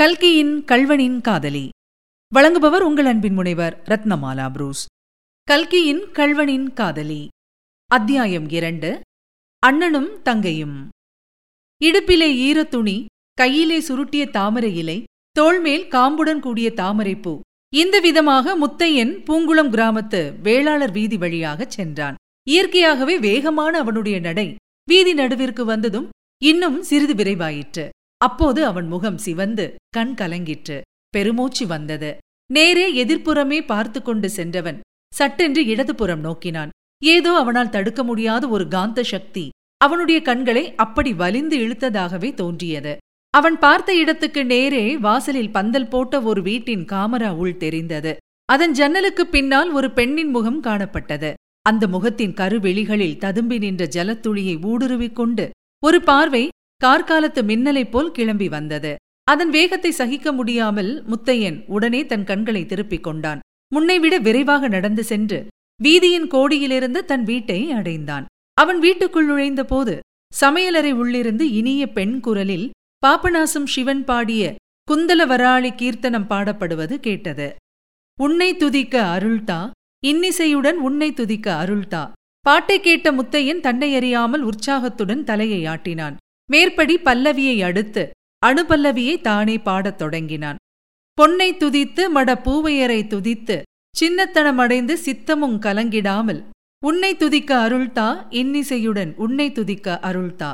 கல்கியின் கல்வனின் காதலி. வழங்குபவர் உங்கள் அன்பின் முனைவர் ரத்னமாலா புரூஸ். கல்கியின் கல்வனின் காதலி. அத்தியாயம் இரண்டு. அண்ணனும் தங்கையும். இடுப்பிலே ஈரத்துணி கையிலே சுருட்டிய தாமரை இலை தோள்மேல் காம்புடன் கூடிய தாமரைப்பூ இந்த விதமாக முத்தையன் பூங்குளம் கிராமத்து வேளாளர் வீதி வழியாகச் சென்றான். இயற்கையாகவே வேகமான அவனுடைய நடை வீதி நடுவிற்கு வந்ததும் இன்னும் சிறிது விரைவாயிற்று. அப்போது அவன் முகம் சிவந்து கண் கலங்கிற்று. பெருமூச்சு வந்தது. நேரே எதிர்ப்புறமே பார்த்து கொண்டு சென்றவன் சட்டென்று இடதுபுறம் நோக்கினான். ஏதோ அவனால் தடுக்க முடியாத ஒரு காந்த சக்தி அவனுடைய கண்களை அப்படி வலிந்து இழுத்ததாகவே தோன்றியது. அவன் பார்த்த இடத்துக்கு நேரே வாசலில் பந்தல் போட்ட ஒரு வீட்டின் காமரா உள் தெரிந்தது. அதன் ஜன்னலுக்கு பின்னால் ஒரு பெண்ணின் முகம் காணப்பட்டது. அந்த முகத்தின் கருவெளிகளில் ததும்பி நின்ற ஜலத்துளியை ஊடுருவிக் கொண்டு ஒரு பார்வை கார்காலத்து மின்னலைப் போல் கிளம்பி வந்தது. அதன் வேகத்தை சகிக்க முடியாமல் முத்தையன் உடனே தன் கண்களை திருப்பிக் கொண்டான். முன்னைவிட விரைவாக நடந்து சென்று வீதியின் கோடியிலிருந்து தன் வீட்டை அடைந்தான். அவன் வீட்டுக்குள் நுழைந்த போது சமையலறை உள்ளிருந்து இனிய பெண் குரலில் பாபநாசம் சிவன் பாடிய குந்தலவராளி கீர்த்தனம் பாடப்படுவது கேட்டது. உன்னை துதிக்க அருள்தா இன்னிசையுடன் உன்னை துதிக்க அருள்தா பாட்டை கேட்ட முத்தையன் தன்னை அறியாமல் உற்சாகத்துடன் தலையை ஆட்டினான். மேற்படி பல்லவியை அடுத்து அணுபல்லவியை தானே பாடத் தொடங்கினான். பொன்னை துதித்து மட பூவையரை துதித்து சின்னத்தனமடைந்து சித்தமும் கலங்கிடாமல் உன்னை துதிக்க அருள்தா இன்னிசையுடன் உன்னை துதிக்க அருள்தா.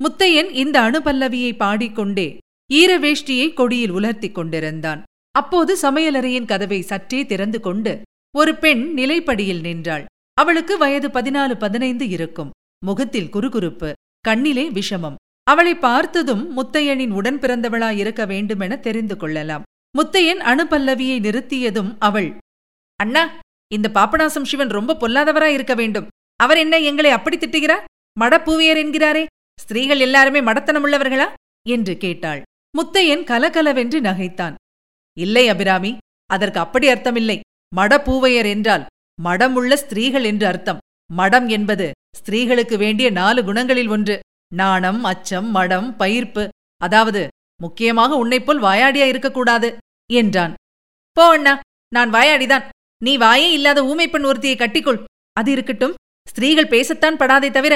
முத்தையன் இந்த அணுபல்லவியை பாடிக்கொண்டே ஈரவேஷ்டியை கொடியில் உலர்த்திக் கொண்டிருந்தான். அப்போது சமையலறையின் கதவை சற்றே திறந்து கொண்டு ஒரு பெண் நிலைப்படியில் நின்றாள். அவளுக்கு வயது பதினாலு பதினைந்து இருக்கும். முகத்தில் குறுகுறுப்பு கண்ணிலே விஷமம். அவளை பார்த்ததும் முத்தையனின் உடன் பிறந்தவளாய் இருக்க வேண்டுமென தெரிந்து கொள்ளலாம். முத்தையன் அணுபல்லவியை நிறுத்தியதும் அவள் அண்ணா இந்த பாப்பநாசம் சிவன் ரொம்ப பொல்லாதவராய் இருக்க வேண்டும். அவர் என்ன எங்களை அப்படி திட்டுகிறார்? மடப்பூவியர் என்கிறாரே. ஸ்திரீகள் எல்லாருமே மடத்தனம் உள்ளவர்களா? என்று கேட்டாள். முத்தையன் கலகலவென்று நகைத்தான். இல்லை அபிராமி அதற்கு அப்படி அர்த்தமில்லை. மடப்பூவையர் என்றால் மடமுள்ள ஸ்திரீகள் என்று அர்த்தம். மடம் என்பது ஸ்திரீகளுக்கு வேண்டிய நாலு குணங்களில் ஒன்று. நாணம் அச்சம் மடம் பயிர்ப்பு. அதாவது முக்கியமாக உன்னைப்போல் வாயாடியா இருக்கக்கூடாது என்றான். போ அண்ணா நான் வாயாடிதான். நீ வாயே இல்லாத ஊமைப்பெண் ஒருத்தியை கட்டிக்கொள். அது இருக்கட்டும். ஸ்திரீகள் பேசத்தான் படாதே தவிர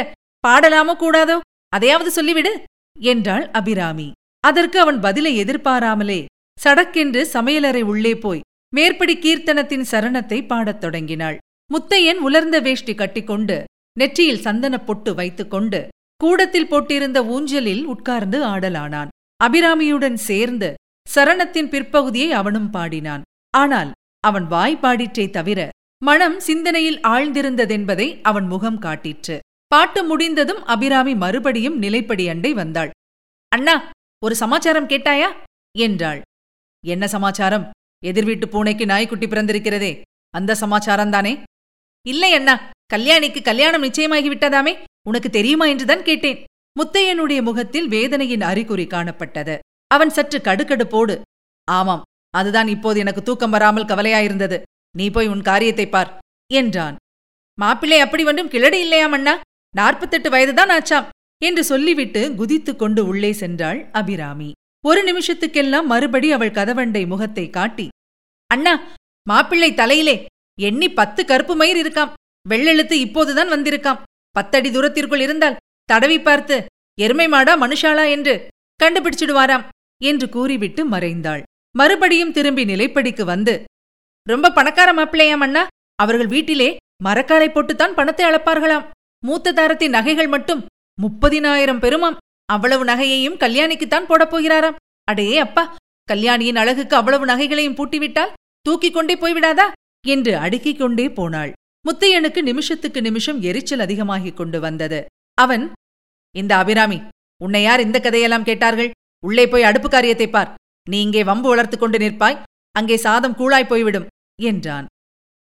பாடலாமோ கூடாதோ? அதையாவது சொல்லிவிடு என்றாள் அபிராமி. அதற்கு அவன் பதிலை எதிர்பாராமலே சடக்கென்று சமையலறை உள்ளே போய் மேற்படி கீர்த்தனத்தின் சரணத்தை பாடத் தொடங்கினாள். முத்தையன் உலர்ந்த வேஷ்டி கட்டிக்கொண்டு நெற்றியில் சந்தனப் பொட்டு வைத்துக்கொண்டு கூடத்தில் போட்டிருந்த ஊஞ்சலில் உட்கார்ந்து ஆடலானான். அபிராமியுடன் சேர்ந்து சரணத்தின் பிற்பகுதியை அவனும் பாடினான். ஆனால் அவன் வாய் பாடிற்றே தவிர மனம் சிந்தனையில் ஆழ்ந்திருந்ததென்பதை அவன் முகம் காட்டிற்று. பாட்டு முடிந்ததும் அபிராமி மறுபடியும் நிலைப்படி அண்டை வந்தாள். அண்ணா ஒரு சமாச்சாரம் கேட்டாயா? என்றாள். என்ன சமாச்சாரம்? எதிர்வீட்டு பூனைக்கு நாய்க்குட்டி பிறந்திருக்கிறதே. அந்த சமாச்சாரம்தானே? இல்லை அண்ணா. கல்யாணிக்கு கல்யாணம் நிச்சயமாகி விட்டதாமே உனக்கு தெரியுமா என்றுதான் கேட்டேன். முத்தையனுடைய முகத்தில் வேதனையின் அறிகுறி காணப்பட்டது. அவன் சற்று கடுக்கடுப்போடு ஆமாம் அதுதான் இப்போது எனக்கு தூக்கம் வராமல் கவலையாயிருந்தது. நீ போய் உன் காரியத்தை பார் என்றான். மாப்பிள்ளை அப்படி ஒன்றும் கிளடி இல்லையாம் அண்ணா நாற்பத்தெட்டு வயதுதான் ஆச்சாம் என்று சொல்லிவிட்டு குதித்துக் கொண்டு உள்ளே சென்றாள் அபிராமி. ஒரு நிமிஷத்துக்கெல்லாம் மறுபடி அவள் கதவண்டை முகத்தை காட்டி அண்ணா மாப்பிள்ளை தலையிலே எண்ணி பத்து கருப்பு மயிர் இருக்காம். வெள்ளெழுத்து இப்போதுதான் வந்திருக்காம். பத்தடி தூரத்திற்குள் இருந்தால் தடவி பார்த்து எருமை மாடா மனுஷாளா என்று கண்டுபிடிச்சிடுவாராம் என்று கூறிவிட்டு மறைந்தாள். மறுபடியும் திரும்பி நிலைப்படிக்கு வந்து ரொம்ப பணக்கார மாப்பிள்ளையாம் அண்ணா அவர்கள் வீட்டிலே மரக்காலை போட்டுத்தான் பணத்தை அளப்பார்களாம். மூத்த தாரத்தின் நகைகள் மட்டும் முப்பதினாயிரம் பெருமாம். அவ்வளவு நகையையும் கல்யாணிக்குத்தான் போடப் போகிறாராம். அடே அப்பா கல்யாணியின் அழகுக்கு அவ்வளவு நகைகளையும் பூட்டிவிட்டால் தூக்கிக் கொண்டே போய்விடாதா? என்று அடுக்கிக் கொண்டே போனாள். முத்தையனுக்கு நிமிஷத்துக்கு நிமிஷம் எரிச்சல் அதிகமாகிக் கொண்டு வந்தது. அவன் இந்த அபிராமி உன்னை யார் இந்த கதையெல்லாம் கேட்டார்கள்? உள்ளே போய் அடுப்பு காரியத்தை பார். நீ இங்கே வம்பு வளர்த்து கொண்டு நிற்பாய். அங்கே சாதம் கூழாய் போய்விடும் என்றான்.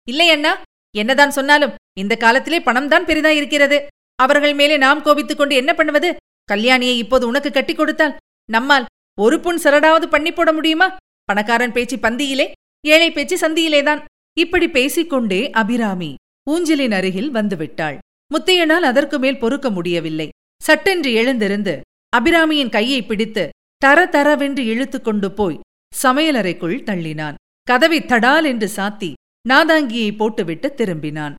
இல்லை அண்ணா என்னதான் சொன்னாலும் இந்த காலத்திலே பணம்தான் பெரிதாயிருக்கிறது அவர்கள் மேலே நாம் கோபித்துக் கொண்டு என்ன பண்ணுவது? கல்யாணியை இப்போது உனக்கு கட்டிக் கொடுத்தால் நம்மால் ஒரு புண் சரடாவது பண்ணி போட முடியுமா? பணக்காரன் பேச்சு பந்தியிலே ஏழை பேச்சு சந்தியிலேதான். இப்படி பேசிக்கொண்டே அபிராமி ஊஞ்சலின் அருகில் வந்துவிட்டாள். முத்தையனால் அதற்கு மேல் பொறுக்க முடியவில்லை. சட்டென்று எழுந்திருந்து அபிராமியின் கையை பிடித்து தர தரவென்று இழுத்து கொண்டு போய் சமையலறைக்குள் தள்ளினான். கதவை தடால் என்று சாத்தி நாதாங்கியை போட்டுவிட்டு திரும்பினான்.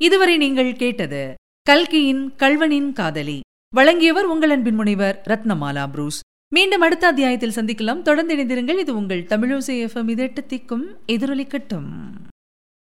இதுவரை நீங்கள் கேட்டது கல்கியின் கல்வனின் காதலி. வழங்கியவர் உங்கள் அன்பின் முனைவர் ரத்னமாலா புரூஸ். மீண்டும் அடுத்த அத்தியாயத்தில் சந்திக்கலாம். தொடர்ந்து இணைந்திருங்கள். இது உங்கள் தமிழோசை எஃப்எம் இது திக்கும் எதிரொலிக்கட்டும்.